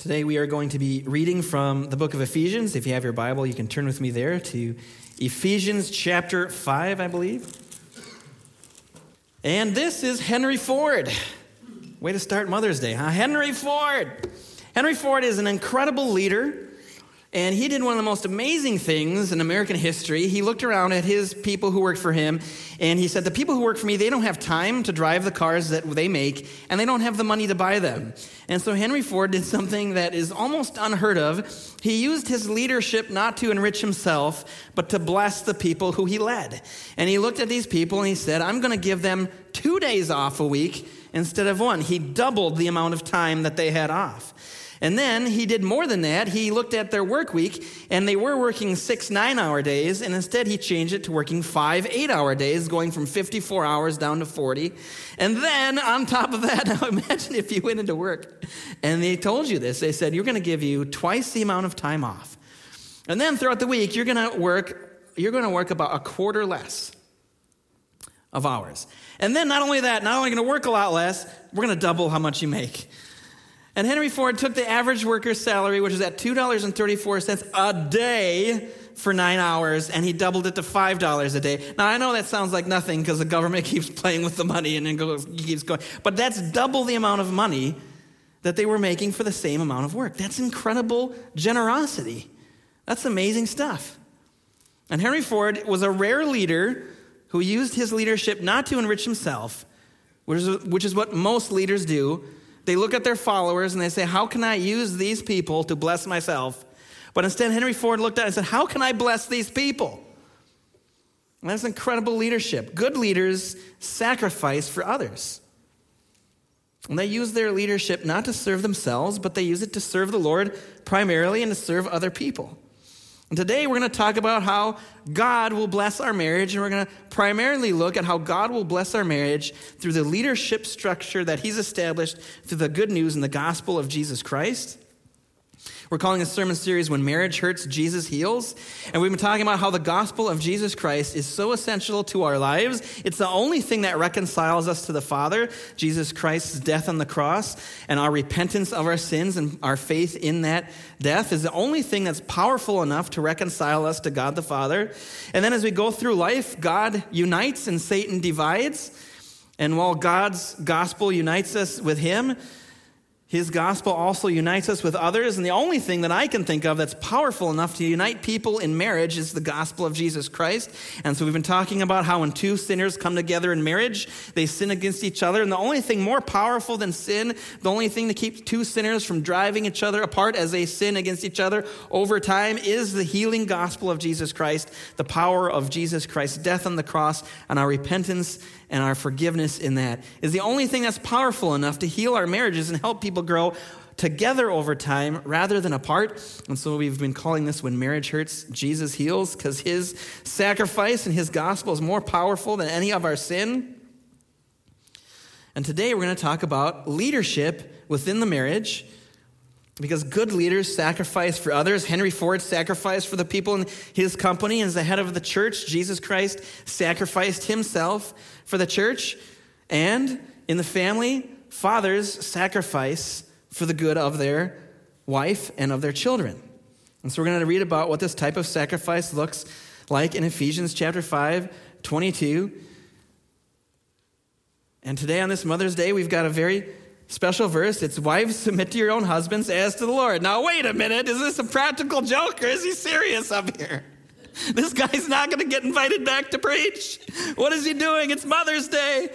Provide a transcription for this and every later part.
Today we are going to be reading from the book of Ephesians. If you have your Bible, you can turn with me there to Ephesians chapter 5, I believe. And this is Henry Ford. Way to start Mother's Day, huh? Henry Ford. Henry Ford is an incredible leader and he did one of the most amazing things in American history. He looked around at his people who worked for him, and he said, The people who work for me, they don't have time to drive the cars that they make, and they don't have the money to buy them. And so Henry Ford did something that is almost unheard of. He used his leadership not to enrich himself, but to bless the people who he led. And he looked at these people and he said, I'm going to give them two days off a week instead of one. He doubled the amount of time that they had off. And then he did more than that. He looked at their work week, and they were working six nine hour days, and instead he changed it to working five eight hour days, going from 54 hours down to 40. And then on top of that, now imagine if you went into work and they told you this. They said, You're going to give you twice the amount of time off. And then throughout the week, you're going to work, you're going to work about a quarter less of hours. And then not only that, not only going to work a lot less, we're going to double how much you make. And Henry Ford took the average worker's salary, which is at $2.34 a day for nine hours, and he doubled it to $5 a day. Now, I know that sounds like nothing because the government keeps playing with the money and it goes, keeps going, but that's double the amount of money that they were making for the same amount of work. That's incredible generosity. That's amazing stuff. And Henry Ford was a rare leader who used his leadership not to enrich himself, which is, which is what most leaders do they look at their followers and they say, How can I use these people to bless myself? But instead, Henry Ford looked at it and said, How can I bless these people? And that's incredible leadership. Good leaders sacrifice for others. And they use their leadership not to serve themselves, but they use it to serve the Lord primarily and to serve other people. And today we're going to talk about how God will bless our marriage, and we're going to primarily look at how God will bless our marriage through the leadership structure that He's established through the good news and the gospel of Jesus Christ. We're calling this sermon series When Marriage Hurts, Jesus Heals. And we've been talking about how the gospel of Jesus Christ is so essential to our lives. It's the only thing that reconciles us to the Father, Jesus Christ's death on the cross, and our repentance of our sins and our faith in that death is the only thing that's powerful enough to reconcile us to God the Father. And then as we go through life, God unites and Satan divides. And while God's gospel unites us with Him, his gospel also unites us with others, and the only thing that I can think of that's powerful enough to unite people in marriage is the gospel of Jesus Christ. And so we've been talking about how when two sinners come together in marriage, they sin against each other. And the only thing more powerful than sin, the only thing that keeps two sinners from driving each other apart as they sin against each other over time is the healing gospel of Jesus Christ, the power of Jesus Christ's death on the cross, and our repentance and our forgiveness in that is the only thing that's powerful enough to heal our marriages and help people grow together over time rather than apart. And so we've been calling this When Marriage Hurts, Jesus Heals, because his sacrifice and his gospel is more powerful than any of our sin. And today we're going to talk about leadership within the marriage because good leaders sacrifice for others. Henry Ford sacrificed for the people in his company as the head of the church. Jesus Christ sacrificed himself for the church. And in the family, fathers sacrifice for the good of their wife and of their children. And so we're going to read about what this type of sacrifice looks like in Ephesians chapter 5, 22. And today on this Mother's Day, we've got a very special verse. It's wives submit to your own husbands as to the Lord. Now, wait a minute. Is this a practical joke or is he serious up here? This guy's not going to get invited back to preach. What is he doing? It's Mother's Day.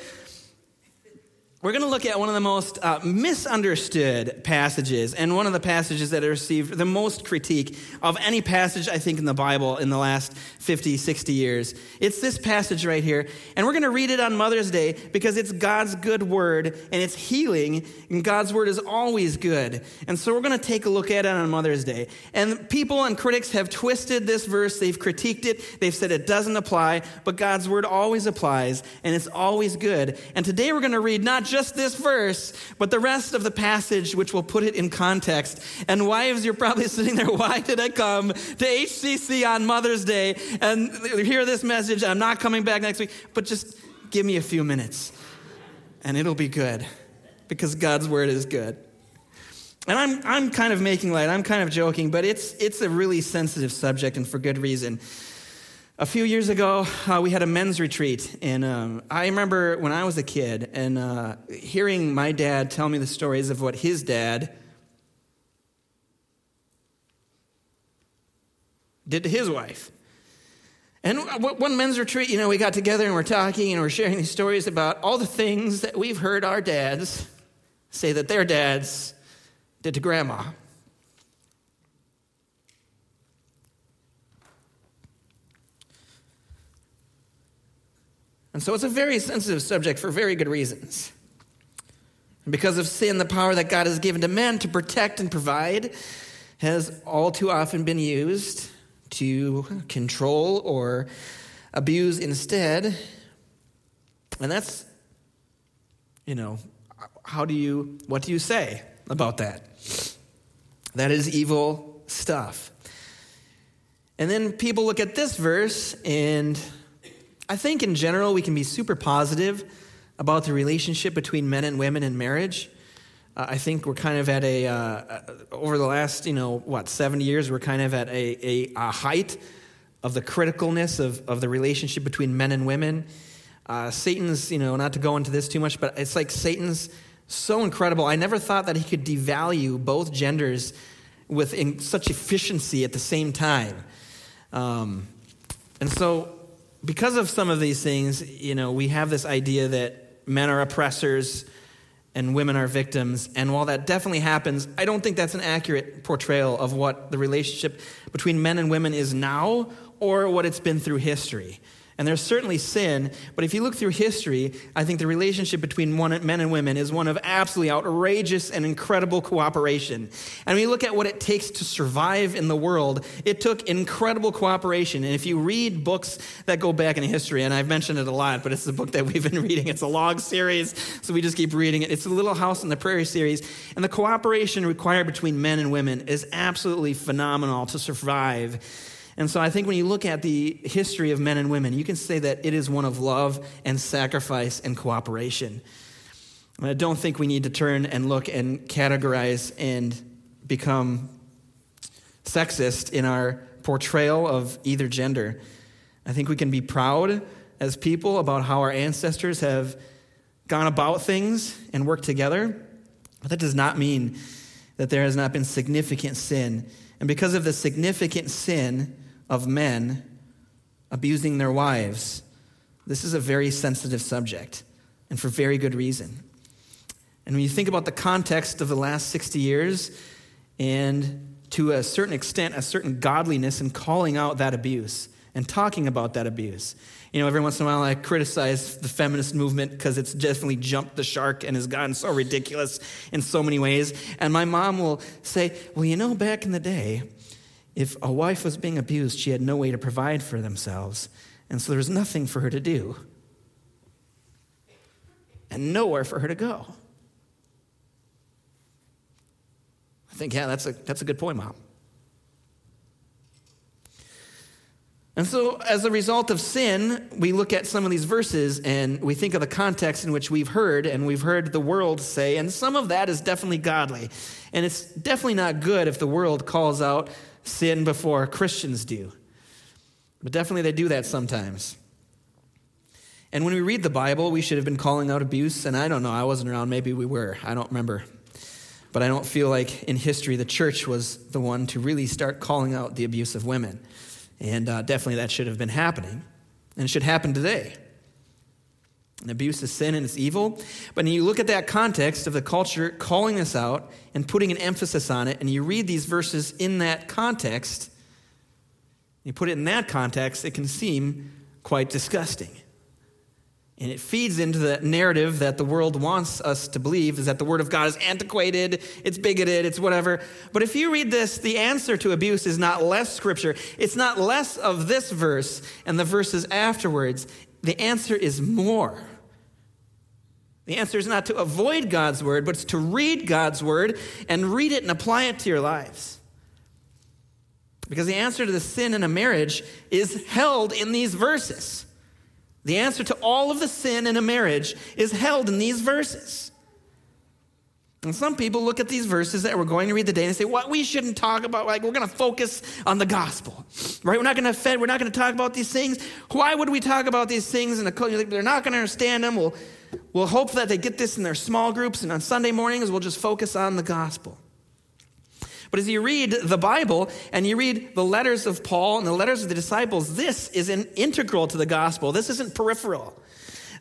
We're going to look at one of the most uh, misunderstood passages and one of the passages that received the most critique of any passage, I think, in the Bible in the last 50, 60 years. It's this passage right here. And we're going to read it on Mother's Day because it's God's good word and it's healing, and God's word is always good. And so we're going to take a look at it on Mother's Day. And people and critics have twisted this verse, they've critiqued it, they've said it doesn't apply, but God's word always applies and it's always good. And today we're going to read not just just this verse, but the rest of the passage, which will put it in context. And wives, you're probably sitting there, why did I come to HCC on Mother's Day and hear this message? I'm not coming back next week, but just give me a few minutes and it'll be good because God's word is good. and I'm, I'm kind of making light, I'm kind of joking, but it's, it's a really sensitive subject and for good reason. A few years ago, uh, we had a men's retreat, and um, I remember when I was a kid and uh, hearing my dad tell me the stories of what his dad did to his wife. And one men's retreat, you know, we got together and we're talking and we're sharing these stories about all the things that we've heard our dads say that their dads did to grandma. And so it's a very sensitive subject for very good reasons. And because of sin, the power that God has given to men to protect and provide has all too often been used to control or abuse instead. And that's, you know, how do you, what do you say about that? That is evil stuff. And then people look at this verse, and I think in general we can be super positive about the relationship between men and women in marriage. Uh, I think we're kind of at a, uh, over the last, you know, what, 70 years, we're kind of at a, a, a height of the criticalness of, of the relationship between men and women. Uh, Satan's, you know, not to go into this too much, but it's like Satan's so incredible. I never thought that he could devalue both genders with such efficiency at the same time. Um, and so, because of some of these things, you know, we have this idea that men are oppressors and women are victims. And while that definitely happens, I don't think that's an accurate portrayal of what the relationship between men and women is now or what it's been through history. And there's certainly sin, but if you look through history, I think the relationship between men and women is one of absolutely outrageous and incredible cooperation. And you look at what it takes to survive in the world, it took incredible cooperation. And if you read books that go back in history, and I've mentioned it a lot, but it's the book that we've been reading, it's a long series, so we just keep reading it. It's the Little House on the Prairie series. And the cooperation required between men and women is absolutely phenomenal to survive. And so I think when you look at the history of men and women, you can say that it is one of love and sacrifice and cooperation. And I don't think we need to turn and look and categorize and become sexist in our portrayal of either gender. I think we can be proud as people about how our ancestors have gone about things and worked together. But that does not mean that there has not been significant sin. And because of the significant sin, of men abusing their wives, this is a very sensitive subject, and for very good reason. And when you think about the context of the last 60 years, and to a certain extent, a certain godliness in calling out that abuse and talking about that abuse. You know, every once in a while I criticize the feminist movement because it's definitely jumped the shark and has gotten so ridiculous in so many ways. And my mom will say, Well, you know, back in the day, if a wife was being abused, she had no way to provide for themselves, and so there was nothing for her to do, and nowhere for her to go. I think, yeah, that's a, that's a good point, Mom. And so, as a result of sin, we look at some of these verses and we think of the context in which we've heard and we've heard the world say, and some of that is definitely godly. And it's definitely not good if the world calls out sin before Christians do. But definitely they do that sometimes. And when we read the Bible, we should have been calling out abuse. And I don't know, I wasn't around. Maybe we were. I don't remember. But I don't feel like in history the church was the one to really start calling out the abuse of women. And uh, definitely that should have been happening. And should happen today. And abuse is sin and it's evil. But when you look at that context of the culture calling this out and putting an emphasis on it, and you read these verses in that context, you put it in that context, it can seem quite disgusting. And it feeds into the narrative that the world wants us to believe is that the Word of God is antiquated, it's bigoted, it's whatever. But if you read this, the answer to abuse is not less Scripture. It's not less of this verse and the verses afterwards. The answer is more. The answer is not to avoid God's word, but it's to read God's word and read it and apply it to your lives. Because the answer to the sin in a marriage is held in these verses. The answer to all of the sin in a marriage is held in these verses. And some people look at these verses that we're going to read today and say, "What we shouldn't talk about? Like we're going to focus on the gospel, right? We're not going to. We're not going to talk about these things. Why would we talk about these things? And they're not going to understand them. We'll we'll hope that they get this in their small groups, and on Sunday mornings we'll just focus on the gospel." But as you read the Bible and you read the letters of Paul and the letters of the disciples, this is an integral to the gospel. This isn't peripheral.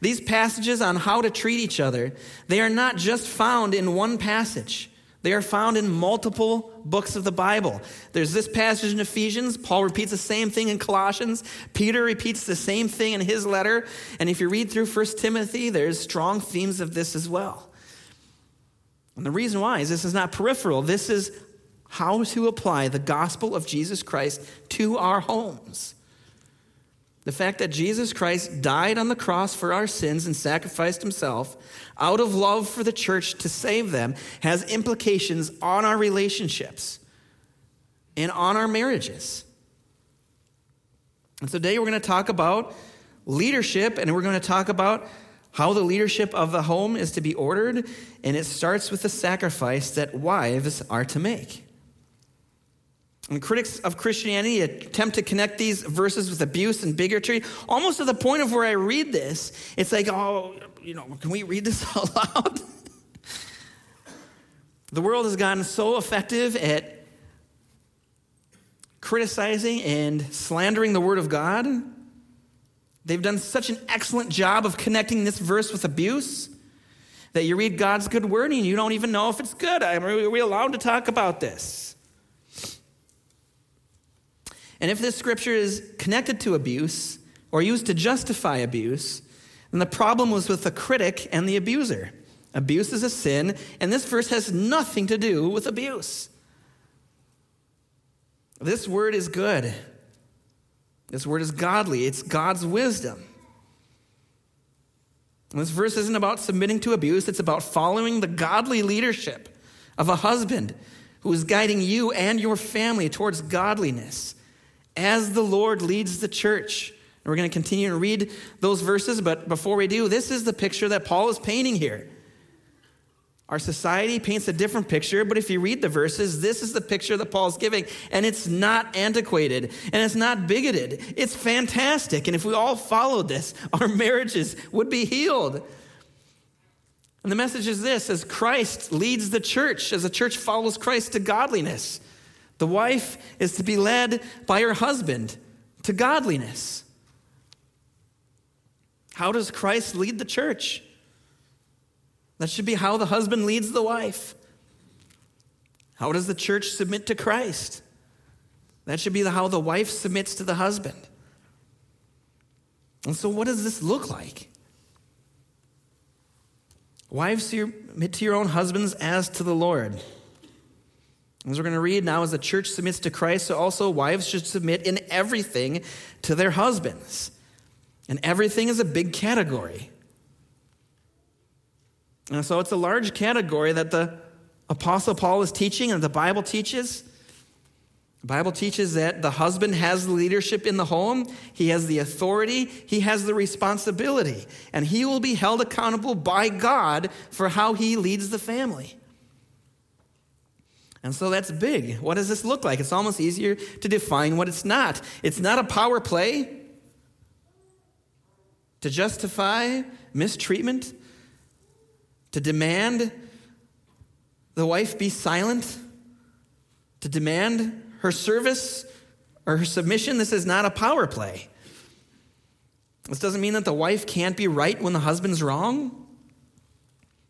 These passages on how to treat each other, they are not just found in one passage. They are found in multiple books of the Bible. There's this passage in Ephesians. Paul repeats the same thing in Colossians. Peter repeats the same thing in his letter. And if you read through 1 Timothy, there's strong themes of this as well. And the reason why is this is not peripheral. This is how to apply the gospel of Jesus Christ to our homes. The fact that Jesus Christ died on the cross for our sins and sacrificed himself out of love for the church to save them has implications on our relationships and on our marriages. And today we're going to talk about leadership and we're going to talk about how the leadership of the home is to be ordered. And it starts with the sacrifice that wives are to make. And critics of Christianity attempt to connect these verses with abuse and bigotry, almost to the point of where I read this, it's like, oh, you know, can we read this out loud? the world has gotten so effective at criticizing and slandering the Word of God. They've done such an excellent job of connecting this verse with abuse that you read God's good word and you don't even know if it's good. Are we allowed to talk about this? And if this scripture is connected to abuse or used to justify abuse, then the problem was with the critic and the abuser. Abuse is a sin, and this verse has nothing to do with abuse. This word is good. This word is godly. It's God's wisdom. And this verse isn't about submitting to abuse, it's about following the godly leadership of a husband who is guiding you and your family towards godliness as the Lord leads the church. And we're going to continue to read those verses, but before we do, this is the picture that Paul is painting here. Our society paints a different picture, but if you read the verses, this is the picture that Paul's giving. And it's not antiquated and it's not bigoted. It's fantastic. And if we all followed this, our marriages would be healed. And the message is this as Christ leads the church, as the church follows Christ to godliness, the wife is to be led by her husband to godliness. How does Christ lead the church? That should be how the husband leads the wife. How does the church submit to Christ? That should be how the wife submits to the husband. And so, what does this look like? Wives, submit to your own husbands as to the Lord. As we're going to read now, as the church submits to Christ, so also wives should submit in everything to their husbands. And everything is a big category. And so it's a large category that the Apostle Paul is teaching and the Bible teaches. The Bible teaches that the husband has leadership in the home, he has the authority, he has the responsibility, and he will be held accountable by God for how he leads the family. And so that's big. What does this look like? It's almost easier to define what it's not. It's not a power play to justify mistreatment, to demand the wife be silent, to demand her service or her submission. This is not a power play. This doesn't mean that the wife can't be right when the husband's wrong.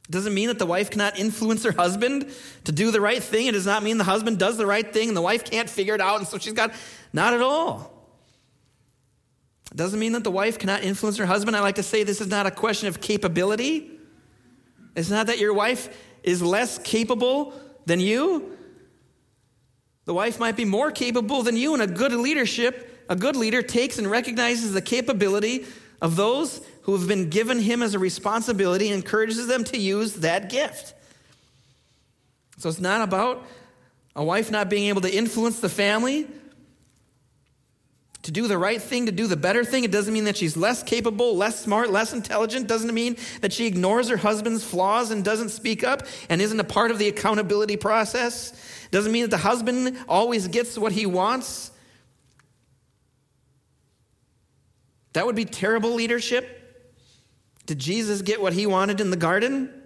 It doesn't mean that the wife cannot influence her husband to do the right thing. It does not mean the husband does the right thing and the wife can't figure it out, and so she's got. Not at all. It doesn't mean that the wife cannot influence her husband. I like to say this is not a question of capability. It's not that your wife is less capable than you. The wife might be more capable than you, and a good leadership, a good leader takes and recognizes the capability of those who have been given him as a responsibility encourages them to use that gift. So it's not about a wife not being able to influence the family, to do the right thing, to do the better thing. It doesn't mean that she's less capable, less smart, less intelligent. Doesn't mean that she ignores her husband's flaws and doesn't speak up and isn't a part of the accountability process. Doesn't mean that the husband always gets what he wants. That would be terrible leadership. Did Jesus get what he wanted in the garden?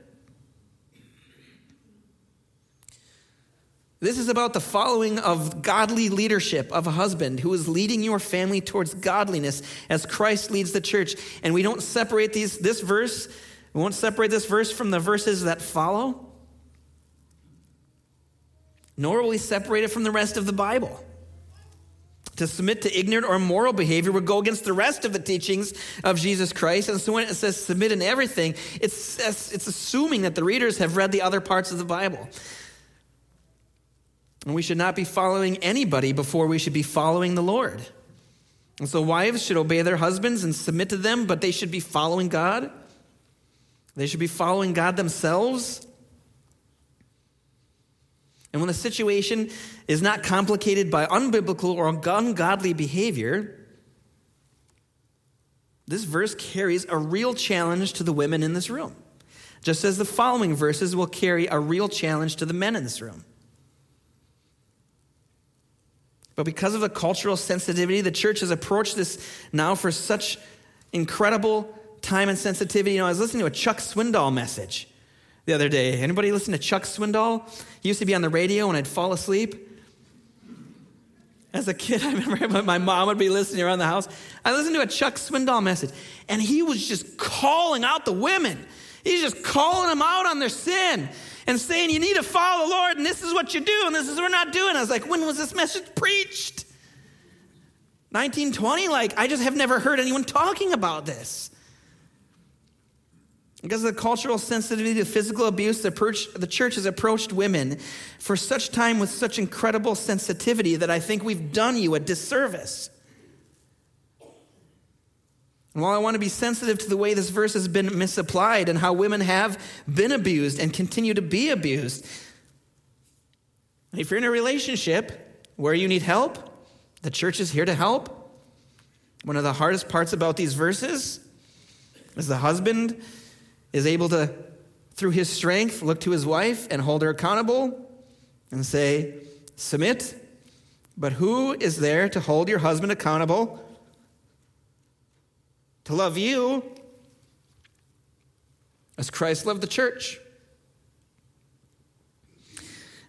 This is about the following of godly leadership of a husband who is leading your family towards godliness as Christ leads the church. And we don't separate these, this verse, we won't separate this verse from the verses that follow, nor will we separate it from the rest of the Bible. To submit to ignorant or immoral behavior would go against the rest of the teachings of Jesus Christ. And so when it says submit in everything, it's, it's assuming that the readers have read the other parts of the Bible. And we should not be following anybody before we should be following the Lord. And so wives should obey their husbands and submit to them, but they should be following God. They should be following God themselves. And when the situation is not complicated by unbiblical or ungodly behavior, this verse carries a real challenge to the women in this room, just as the following verses will carry a real challenge to the men in this room. But because of the cultural sensitivity, the church has approached this now for such incredible time and sensitivity. You know, I was listening to a Chuck Swindoll message the other day. Anybody listen to Chuck Swindoll? He used to be on the radio and I'd fall asleep. As a kid, I remember my mom would be listening around the house. I listened to a Chuck Swindoll message, and he was just calling out the women. He's just calling them out on their sin and saying, You need to follow the Lord, and this is what you do, and this is what we're not doing. I was like, When was this message preached? 1920? Like, I just have never heard anyone talking about this. Because of the cultural sensitivity to physical abuse, the church has approached women for such time with such incredible sensitivity that I think we've done you a disservice. And while I want to be sensitive to the way this verse has been misapplied and how women have been abused and continue to be abused, if you're in a relationship where you need help, the church is here to help. One of the hardest parts about these verses is the husband is able to, through his strength, look to his wife and hold her accountable and say, Submit. But who is there to hold your husband accountable to love you as Christ loved the church.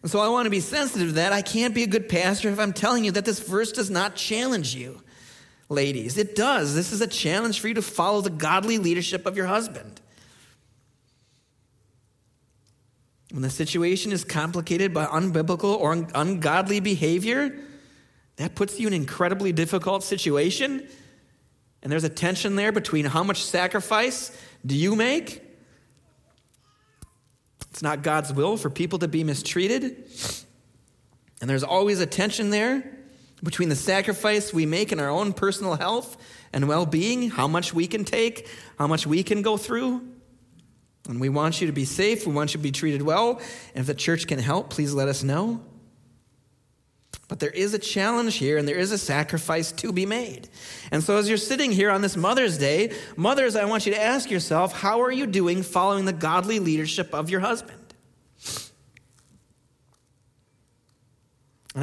And so I want to be sensitive to that. I can't be a good pastor if I'm telling you that this verse does not challenge you, ladies. It does. This is a challenge for you to follow the godly leadership of your husband. When the situation is complicated by unbiblical or ungodly behavior, that puts you in an incredibly difficult situation. And there's a tension there between how much sacrifice do you make? It's not God's will for people to be mistreated. And there's always a tension there between the sacrifice we make in our own personal health and well being, how much we can take, how much we can go through. And we want you to be safe, we want you to be treated well. And if the church can help, please let us know. But there is a challenge here and there is a sacrifice to be made. And so, as you're sitting here on this Mother's Day, mothers, I want you to ask yourself how are you doing following the godly leadership of your husband?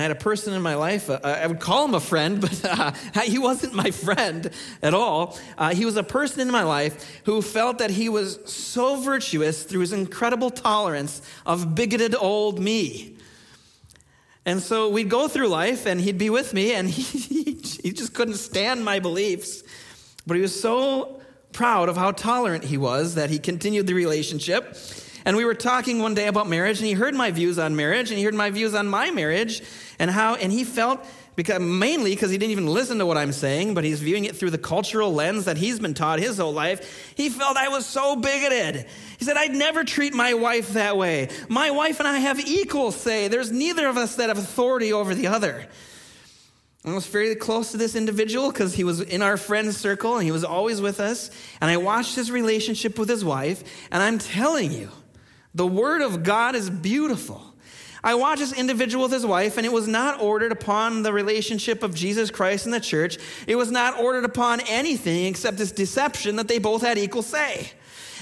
I had a person in my life, uh, I would call him a friend, but uh, he wasn't my friend at all. Uh, he was a person in my life who felt that he was so virtuous through his incredible tolerance of bigoted old me. And so we'd go through life and he'd be with me and he, he just couldn't stand my beliefs. But he was so proud of how tolerant he was that he continued the relationship. And we were talking one day about marriage and he heard my views on marriage and he heard my views on my marriage and how, and he felt because mainly because he didn't even listen to what I'm saying, but he's viewing it through the cultural lens that he's been taught his whole life. He felt I was so bigoted. He said, I'd never treat my wife that way. My wife and I have equal say. There's neither of us that have authority over the other. I was fairly close to this individual because he was in our friend circle and he was always with us. And I watched his relationship with his wife, and I'm telling you, the Word of God is beautiful. I watched this individual with his wife, and it was not ordered upon the relationship of Jesus Christ and the church. It was not ordered upon anything except this deception that they both had equal say.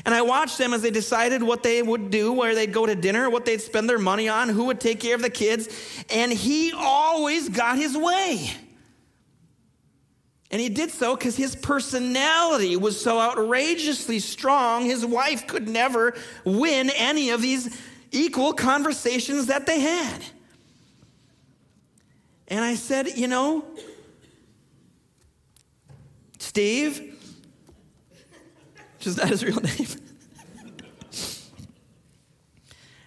And I watched them as they decided what they would do, where they'd go to dinner, what they'd spend their money on, who would take care of the kids. And he always got his way. And he did so because his personality was so outrageously strong, his wife could never win any of these equal conversations that they had. And I said, You know, Steve, which is not his real name.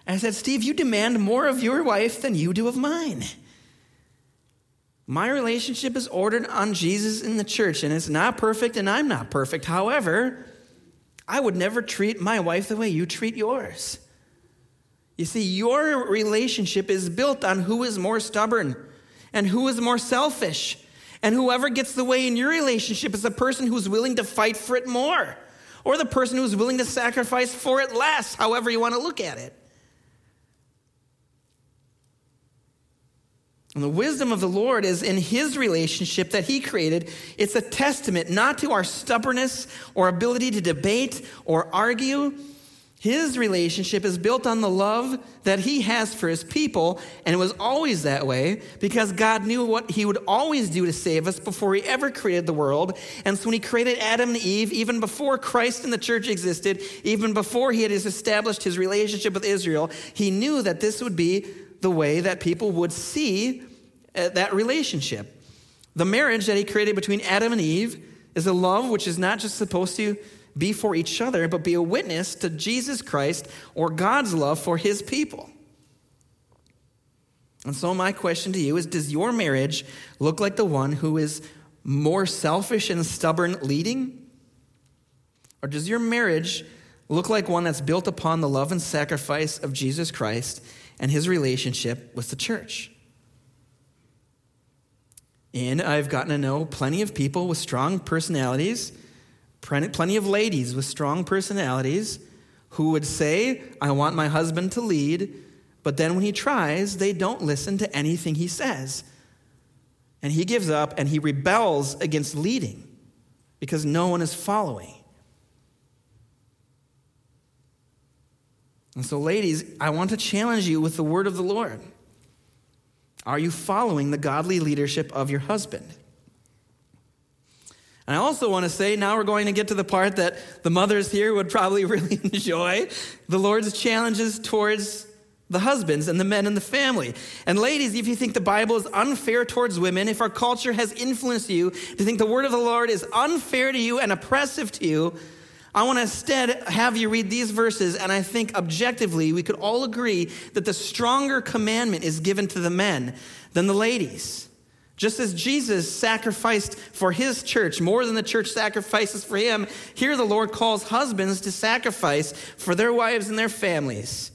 I said, Steve, you demand more of your wife than you do of mine. My relationship is ordered on Jesus in the church, and it's not perfect, and I'm not perfect. However, I would never treat my wife the way you treat yours. You see, your relationship is built on who is more stubborn and who is more selfish. And whoever gets the way in your relationship is the person who's willing to fight for it more, or the person who's willing to sacrifice for it less, however you want to look at it. And the wisdom of the Lord is in his relationship that he created. It's a testament not to our stubbornness or ability to debate or argue. His relationship is built on the love that he has for his people, and it was always that way because God knew what he would always do to save us before he ever created the world. And so when he created Adam and Eve, even before Christ and the church existed, even before he had established his relationship with Israel, he knew that this would be the way that people would see Uh, that relationship. The marriage that he created between Adam and Eve is a love which is not just supposed to be for each other, but be a witness to Jesus Christ or God's love for his people. And so, my question to you is Does your marriage look like the one who is more selfish and stubborn leading? Or does your marriage look like one that's built upon the love and sacrifice of Jesus Christ and his relationship with the church? And I've gotten to know plenty of people with strong personalities, plenty of ladies with strong personalities who would say, I want my husband to lead, but then when he tries, they don't listen to anything he says. And he gives up and he rebels against leading because no one is following. And so, ladies, I want to challenge you with the word of the Lord. Are you following the godly leadership of your husband? And I also want to say, now we're going to get to the part that the mothers here would probably really enjoy the Lord's challenges towards the husbands and the men in the family. And ladies, if you think the Bible is unfair towards women, if our culture has influenced you to think the word of the Lord is unfair to you and oppressive to you, I want to instead have you read these verses, and I think objectively we could all agree that the stronger commandment is given to the men than the ladies. Just as Jesus sacrificed for his church more than the church sacrifices for him, here the Lord calls husbands to sacrifice for their wives and their families.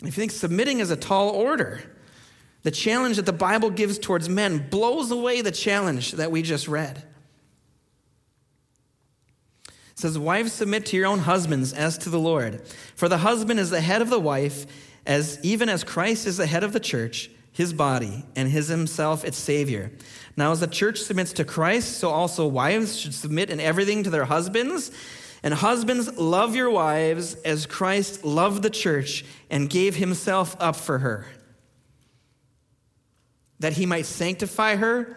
If you think submitting is a tall order, the challenge that the Bible gives towards men blows away the challenge that we just read says, Wives, submit to your own husbands as to the Lord. For the husband is the head of the wife, as even as Christ is the head of the church, his body, and his himself its Savior. Now, as the church submits to Christ, so also wives should submit in everything to their husbands. And husbands, love your wives as Christ loved the church and gave himself up for her, that he might sanctify her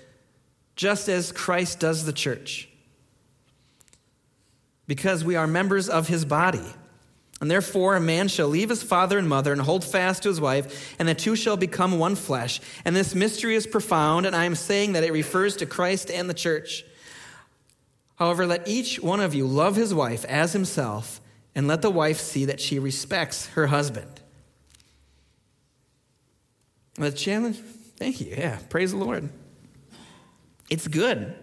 just as Christ does the church. Because we are members of his body. And therefore, a man shall leave his father and mother and hold fast to his wife, and the two shall become one flesh. And this mystery is profound, and I am saying that it refers to Christ and the church. However, let each one of you love his wife as himself, and let the wife see that she respects her husband. The challenge, thank you. Yeah, praise the Lord. It's good.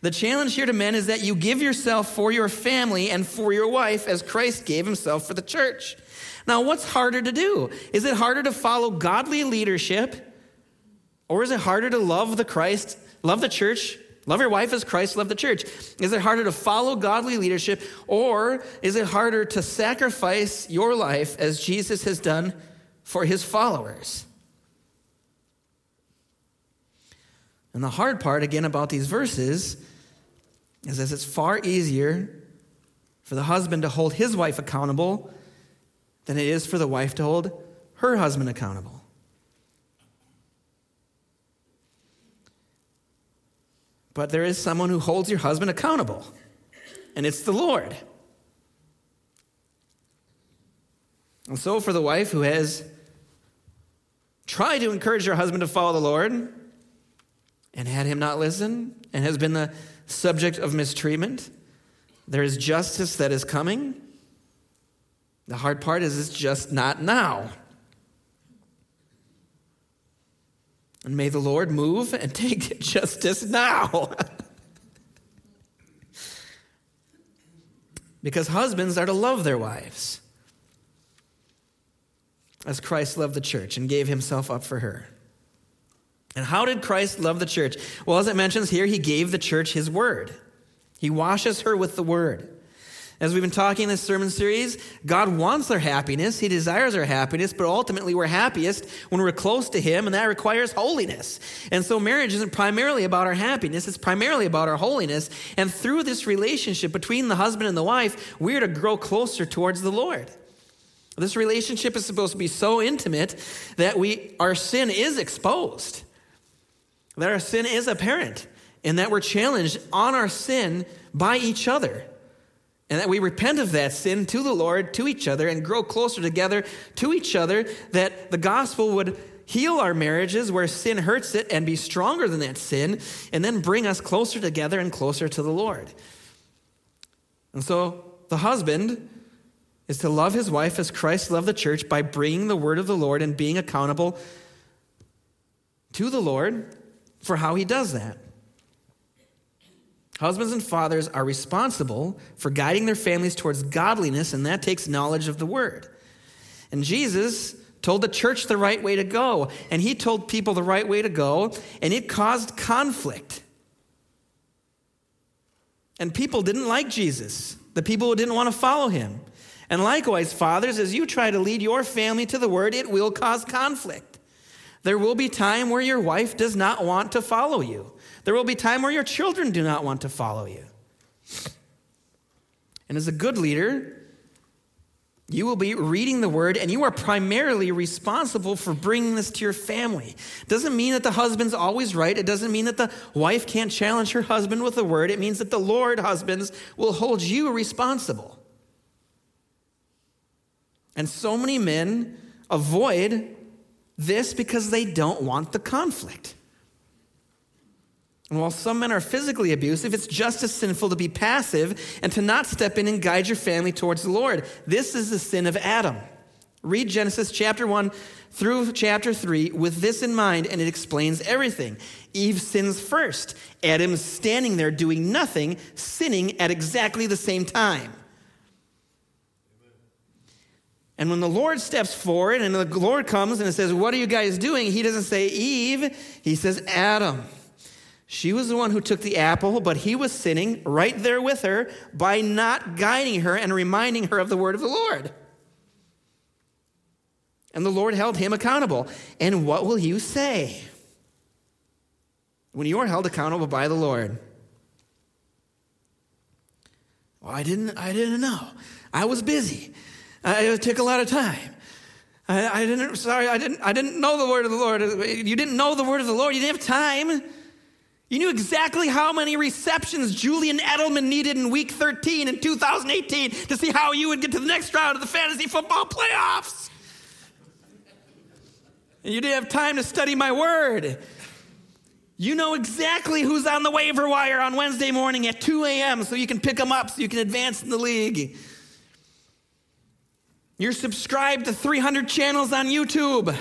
The challenge here to men is that you give yourself for your family and for your wife as Christ gave himself for the church. Now, what's harder to do? Is it harder to follow godly leadership or is it harder to love the Christ, love the church, love your wife as Christ loved the church? Is it harder to follow godly leadership or is it harder to sacrifice your life as Jesus has done for his followers? And the hard part, again, about these verses is that it's far easier for the husband to hold his wife accountable than it is for the wife to hold her husband accountable. But there is someone who holds your husband accountable, and it's the Lord. And so, for the wife who has tried to encourage her husband to follow the Lord and had him not listen and has been the subject of mistreatment, there is justice that is coming. The hard part is it's just not now. And may the Lord move and take justice now. because husbands are to love their wives as Christ loved the church and gave himself up for her. And how did Christ love the church? Well, as it mentions here, he gave the church his word. He washes her with the word. As we've been talking in this sermon series, God wants our happiness. He desires our happiness, but ultimately we're happiest when we're close to Him, and that requires holiness. And so marriage isn't primarily about our happiness, it's primarily about our holiness. And through this relationship between the husband and the wife, we're to grow closer towards the Lord. This relationship is supposed to be so intimate that we, our sin is exposed, that our sin is apparent, and that we're challenged on our sin by each other and that we repent of that sin to the Lord, to each other, and grow closer together to each other, that the gospel would heal our marriages where sin hurts it and be stronger than that sin, and then bring us closer together and closer to the Lord. And so the husband is to love his wife as Christ loved the church by bringing the word of the Lord and being accountable to the Lord for how he does that. Husbands and fathers are responsible for guiding their families towards godliness, and that takes knowledge of the word. And Jesus told the church the right way to go, and he told people the right way to go, and it caused conflict. And people didn't like Jesus, the people who didn't want to follow him. And likewise, fathers, as you try to lead your family to the word, it will cause conflict. There will be time where your wife does not want to follow you. There will be time where your children do not want to follow you. And as a good leader, you will be reading the word and you are primarily responsible for bringing this to your family. Doesn't mean that the husband's always right. It doesn't mean that the wife can't challenge her husband with the word. It means that the Lord, husbands, will hold you responsible. And so many men avoid this because they don't want the conflict. And while some men are physically abusive, it's just as sinful to be passive and to not step in and guide your family towards the Lord. This is the sin of Adam. Read Genesis chapter 1 through chapter 3 with this in mind, and it explains everything. Eve sins first. Adam's standing there doing nothing, sinning at exactly the same time. And when the Lord steps forward and the Lord comes and says, What are you guys doing? He doesn't say Eve, he says Adam. She was the one who took the apple, but he was sinning right there with her by not guiding her and reminding her of the word of the Lord. And the Lord held him accountable. And what will you say when you are held accountable by the Lord? Well, I didn't, I didn't know. I was busy. I, it took a lot of time. I, I didn't, sorry, I didn't, I didn't know the word of the Lord. You didn't know the word of the Lord. You didn't have time. You knew exactly how many receptions Julian Edelman needed in week 13 in 2018 to see how you would get to the next round of the fantasy football playoffs. And you didn't have time to study my word. You know exactly who's on the waiver wire on Wednesday morning at 2 a.m. so you can pick them up so you can advance in the league. You're subscribed to 300 channels on YouTube.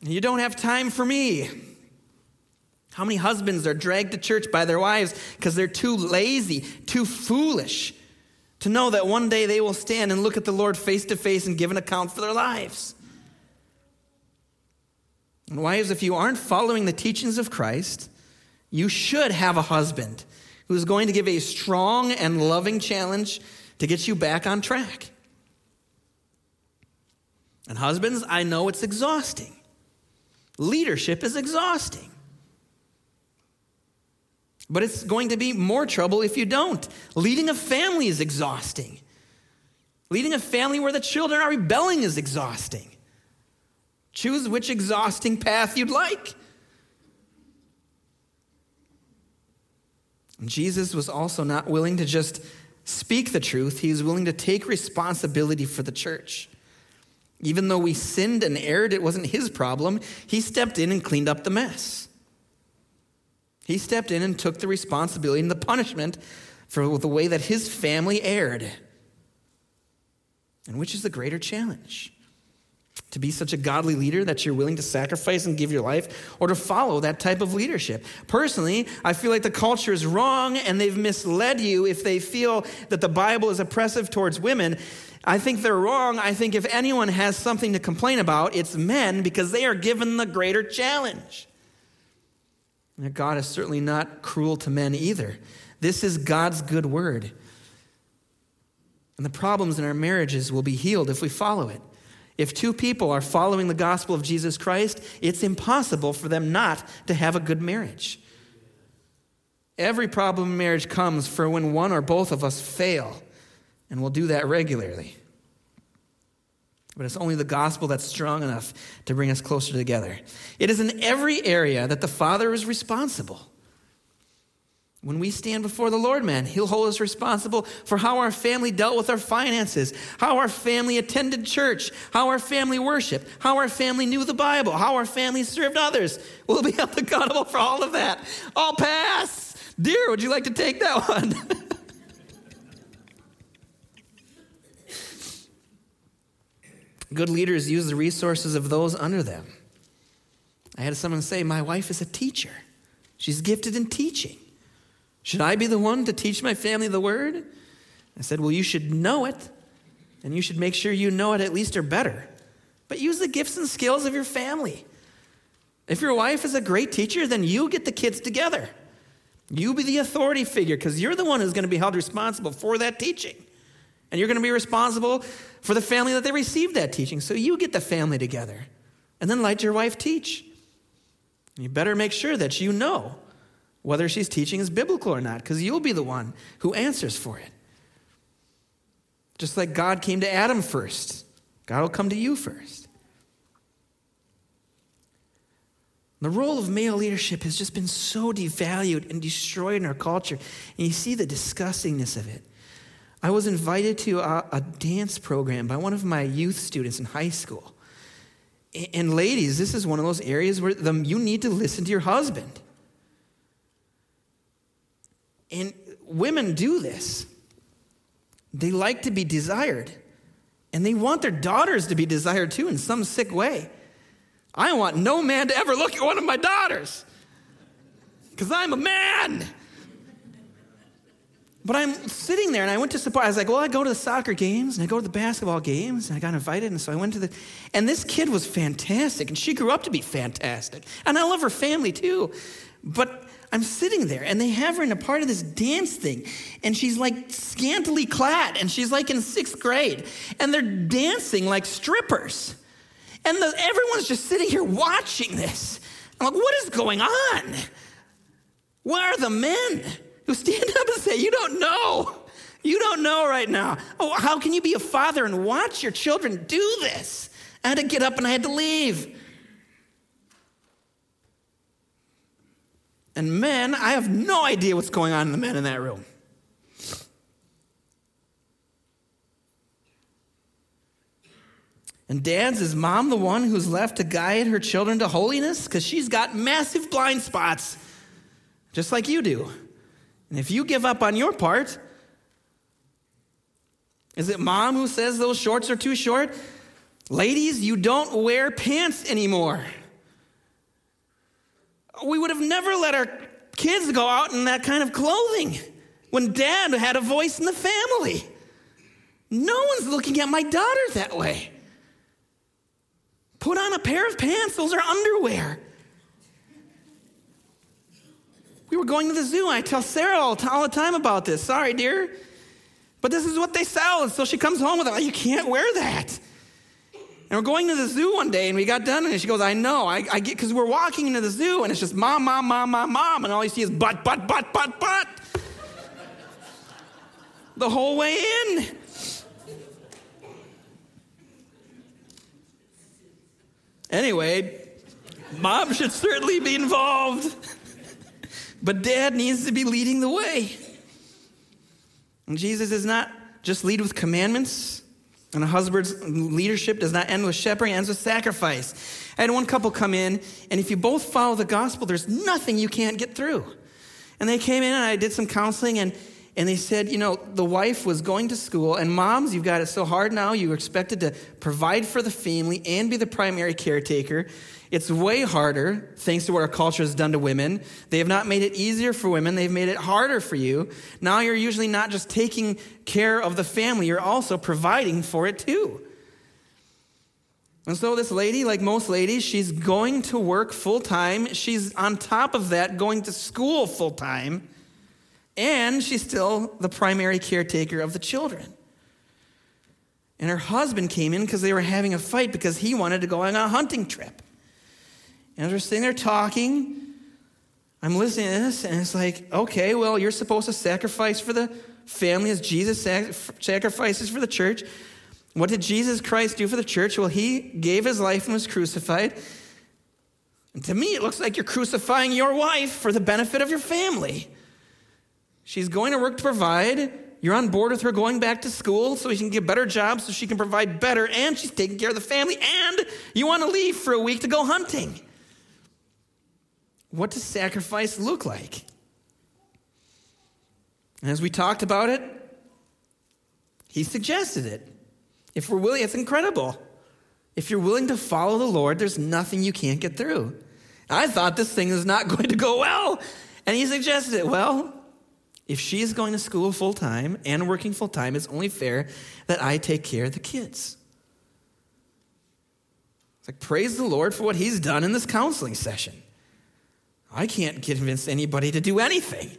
You don't have time for me. How many husbands are dragged to church by their wives because they're too lazy, too foolish to know that one day they will stand and look at the Lord face to face and give an account for their lives? And wives, if you aren't following the teachings of Christ, you should have a husband who's going to give a strong and loving challenge to get you back on track. And husbands, I know it's exhausting. Leadership is exhausting. But it's going to be more trouble if you don't. Leading a family is exhausting. Leading a family where the children are rebelling is exhausting. Choose which exhausting path you'd like. Jesus was also not willing to just speak the truth, he was willing to take responsibility for the church. Even though we sinned and erred, it wasn't his problem. He stepped in and cleaned up the mess. He stepped in and took the responsibility and the punishment for the way that his family erred. And which is the greater challenge? To be such a godly leader that you're willing to sacrifice and give your life, or to follow that type of leadership. Personally, I feel like the culture is wrong and they've misled you if they feel that the Bible is oppressive towards women. I think they're wrong. I think if anyone has something to complain about, it's men because they are given the greater challenge. God is certainly not cruel to men either. This is God's good word. And the problems in our marriages will be healed if we follow it. If two people are following the gospel of Jesus Christ, it's impossible for them not to have a good marriage. Every problem in marriage comes for when one or both of us fail, and we'll do that regularly. But it's only the gospel that's strong enough to bring us closer together. It is in every area that the Father is responsible. When we stand before the Lord, man, He'll hold us responsible for how our family dealt with our finances, how our family attended church, how our family worshiped, how our family knew the Bible, how our family served others. We'll be held accountable for all of that. I'll pass. Dear, would you like to take that one? Good leaders use the resources of those under them. I had someone say, My wife is a teacher, she's gifted in teaching. Should I be the one to teach my family the word? I said, Well, you should know it, and you should make sure you know it at least or better. But use the gifts and skills of your family. If your wife is a great teacher, then you get the kids together. You be the authority figure because you're the one who's going to be held responsible for that teaching. And you're going to be responsible for the family that they received that teaching. So you get the family together and then let your wife teach. You better make sure that you know whether she's teaching is biblical or not, because you'll be the one who answers for it. Just like God came to Adam first, God will come to you first. The role of male leadership has just been so devalued and destroyed in our culture. And you see the disgustingness of it. I was invited to a, a dance program by one of my youth students in high school. And ladies, this is one of those areas where the, you need to listen to your husband. And women do this. They like to be desired. And they want their daughters to be desired too in some sick way. I want no man to ever look at one of my daughters because I'm a man. But I'm sitting there and I went to support. I was like, well, I go to the soccer games and I go to the basketball games and I got invited. And so I went to the, and this kid was fantastic and she grew up to be fantastic. And I love her family too. But I'm sitting there and they have her in a part of this dance thing. And she's like scantily clad and she's like in sixth grade. And they're dancing like strippers. And the, everyone's just sitting here watching this. I'm like, what is going on? Where are the men who stand up and say, You don't know? You don't know right now. Oh, how can you be a father and watch your children do this? I had to get up and I had to leave. And men, I have no idea what's going on in the men in that room. And dads, is mom the one who's left to guide her children to holiness? Because she's got massive blind spots, just like you do. And if you give up on your part, is it mom who says those shorts are too short? Ladies, you don't wear pants anymore. We would have never let our kids go out in that kind of clothing when dad had a voice in the family. No one's looking at my daughter that way. Put on a pair of pants, those are underwear. We were going to the zoo. I tell Sarah all, all the time about this. Sorry, dear. But this is what they sell. And so she comes home with it. Like, you can't wear that. And we're going to the zoo one day and we got done and she goes, I know. I, I get, because we're walking into the zoo and it's just mom, mom, mom, mom, mom. And all you see is butt, butt, butt, butt, butt. the whole way in. Anyway, mom should certainly be involved. But dad needs to be leading the way. And Jesus does not just lead with commandments, and a husband's leadership does not end with shepherding, it ends with sacrifice. I had one couple come in, and if you both follow the gospel, there's nothing you can't get through. And they came in, and I did some counseling, and, and they said, you know, the wife was going to school, and moms, you've got it so hard now. You are expected to provide for the family and be the primary caretaker. It's way harder, thanks to what our culture has done to women. They have not made it easier for women, they've made it harder for you. Now you're usually not just taking care of the family, you're also providing for it too. And so, this lady, like most ladies, she's going to work full time. She's on top of that going to school full time. And she's still the primary caretaker of the children. And her husband came in because they were having a fight because he wanted to go on a hunting trip. And as we're sitting there talking, I'm listening to this, and it's like, okay, well, you're supposed to sacrifice for the family as Jesus sacrifices for the church. What did Jesus Christ do for the church? Well, he gave his life and was crucified. And to me, it looks like you're crucifying your wife for the benefit of your family. She's going to work to provide. You're on board with her going back to school so she can get better job so she can provide better, and she's taking care of the family, and you want to leave for a week to go hunting. What does sacrifice look like? And as we talked about it, he suggested it. If we're willing, it's incredible. If you're willing to follow the Lord, there's nothing you can't get through. I thought this thing is not going to go well. And he suggested it. Well, if she is going to school full time and working full time, it's only fair that I take care of the kids. It's like, praise the Lord for what he's done in this counseling session. I can't convince anybody to do anything.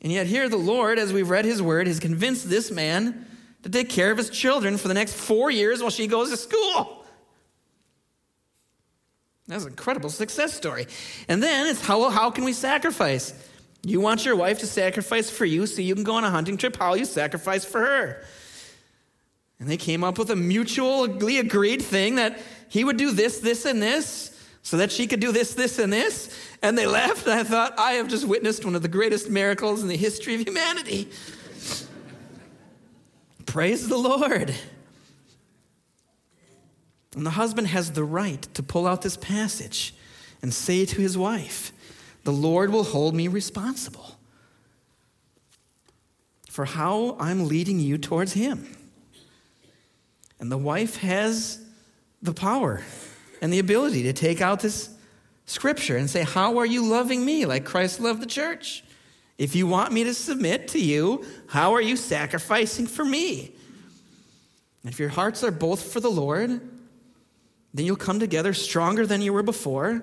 And yet, here the Lord, as we've read his word, has convinced this man to take care of his children for the next four years while she goes to school. That's an incredible success story. And then it's how, how can we sacrifice? You want your wife to sacrifice for you so you can go on a hunting trip. How you sacrifice for her? And they came up with a mutually agreed thing that he would do this, this, and this so that she could do this, this, and this. And they left, and I thought, I have just witnessed one of the greatest miracles in the history of humanity. Praise the Lord. And the husband has the right to pull out this passage and say to his wife, The Lord will hold me responsible for how I'm leading you towards him. And the wife has the power and the ability to take out this scripture and say, How are you loving me like Christ loved the church? If you want me to submit to you, how are you sacrificing for me? if your hearts are both for the Lord, then you'll come together stronger than you were before.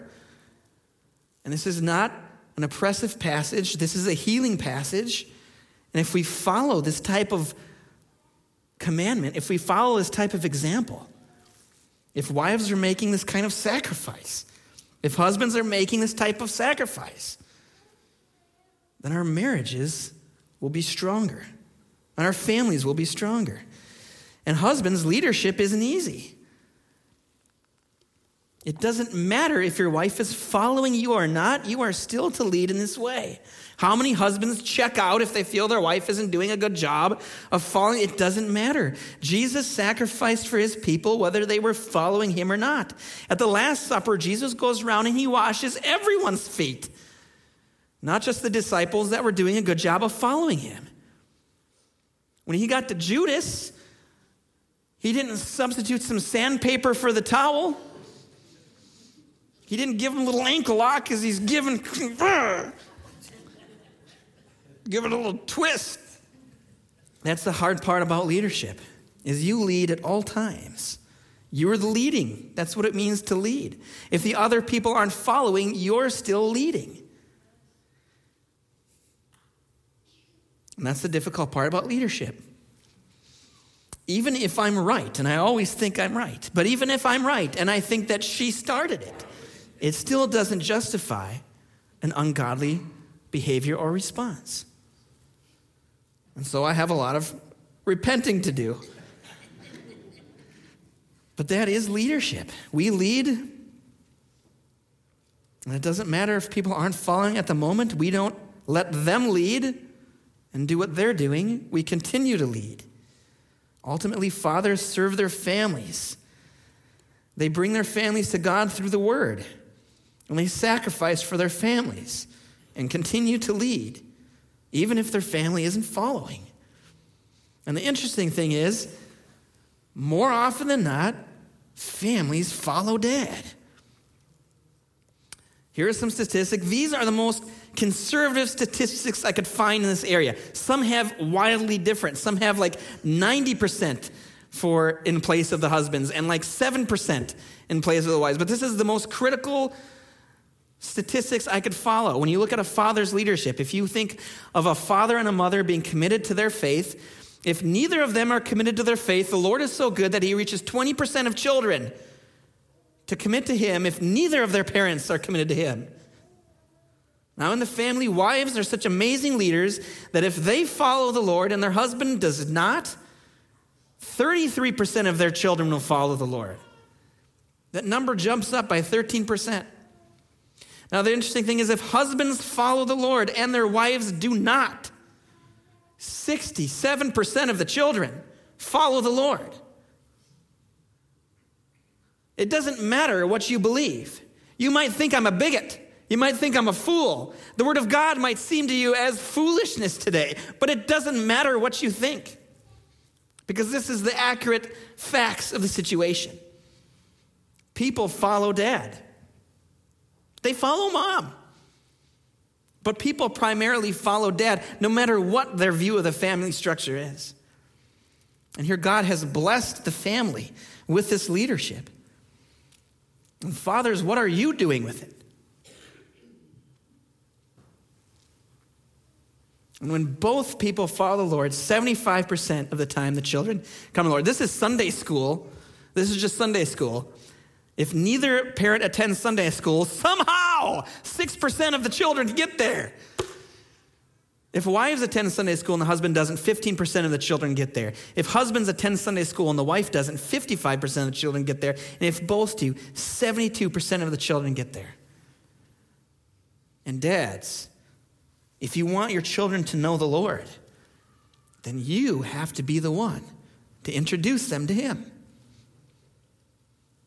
And this is not an oppressive passage, this is a healing passage. And if we follow this type of commandment, if we follow this type of example, if wives are making this kind of sacrifice, if husbands are making this type of sacrifice, then our marriages will be stronger and our families will be stronger. And husbands, leadership isn't easy. It doesn't matter if your wife is following you or not, you are still to lead in this way. How many husbands check out if they feel their wife isn't doing a good job of following? It doesn't matter. Jesus sacrificed for his people whether they were following him or not. At the Last Supper, Jesus goes around and he washes everyone's feet, not just the disciples that were doing a good job of following him. When he got to Judas, he didn't substitute some sandpaper for the towel. He didn't give him a little ankle lock because he's giving, give it a little twist. That's the hard part about leadership, is you lead at all times. You're the leading. That's what it means to lead. If the other people aren't following, you're still leading. And that's the difficult part about leadership. Even if I'm right, and I always think I'm right, but even if I'm right and I think that she started it, it still doesn't justify an ungodly behavior or response. And so I have a lot of repenting to do. But that is leadership. We lead, and it doesn't matter if people aren't following at the moment. We don't let them lead and do what they're doing. We continue to lead. Ultimately, fathers serve their families. They bring their families to God through the word, and they sacrifice for their families and continue to lead, even if their family isn't following. And the interesting thing is, more often than not, families follow dad. Here are some statistics. These are the most conservative statistics I could find in this area. Some have wildly different. Some have like 90% for in place of the husbands and like 7% in place of the wives. But this is the most critical statistics I could follow. When you look at a father's leadership, if you think of a father and a mother being committed to their faith, if neither of them are committed to their faith, the Lord is so good that he reaches 20% of children to commit to him if neither of their parents are committed to him. Now, in the family, wives are such amazing leaders that if they follow the Lord and their husband does not, 33% of their children will follow the Lord. That number jumps up by 13%. Now, the interesting thing is if husbands follow the Lord and their wives do not, 67% of the children follow the Lord. It doesn't matter what you believe. You might think I'm a bigot. You might think I'm a fool. The Word of God might seem to you as foolishness today, but it doesn't matter what you think because this is the accurate facts of the situation. People follow dad, they follow mom. But people primarily follow dad no matter what their view of the family structure is. And here God has blessed the family with this leadership. And fathers, what are you doing with it? And when both people follow the Lord, 75% of the time the children come to the Lord. This is Sunday school. This is just Sunday school. If neither parent attends Sunday school, somehow 6% of the children get there. If wives attend Sunday school and the husband doesn't, 15% of the children get there. If husbands attend Sunday school and the wife doesn't, 55% of the children get there. And if both do, 72% of the children get there. And dads, if you want your children to know the Lord, then you have to be the one to introduce them to Him.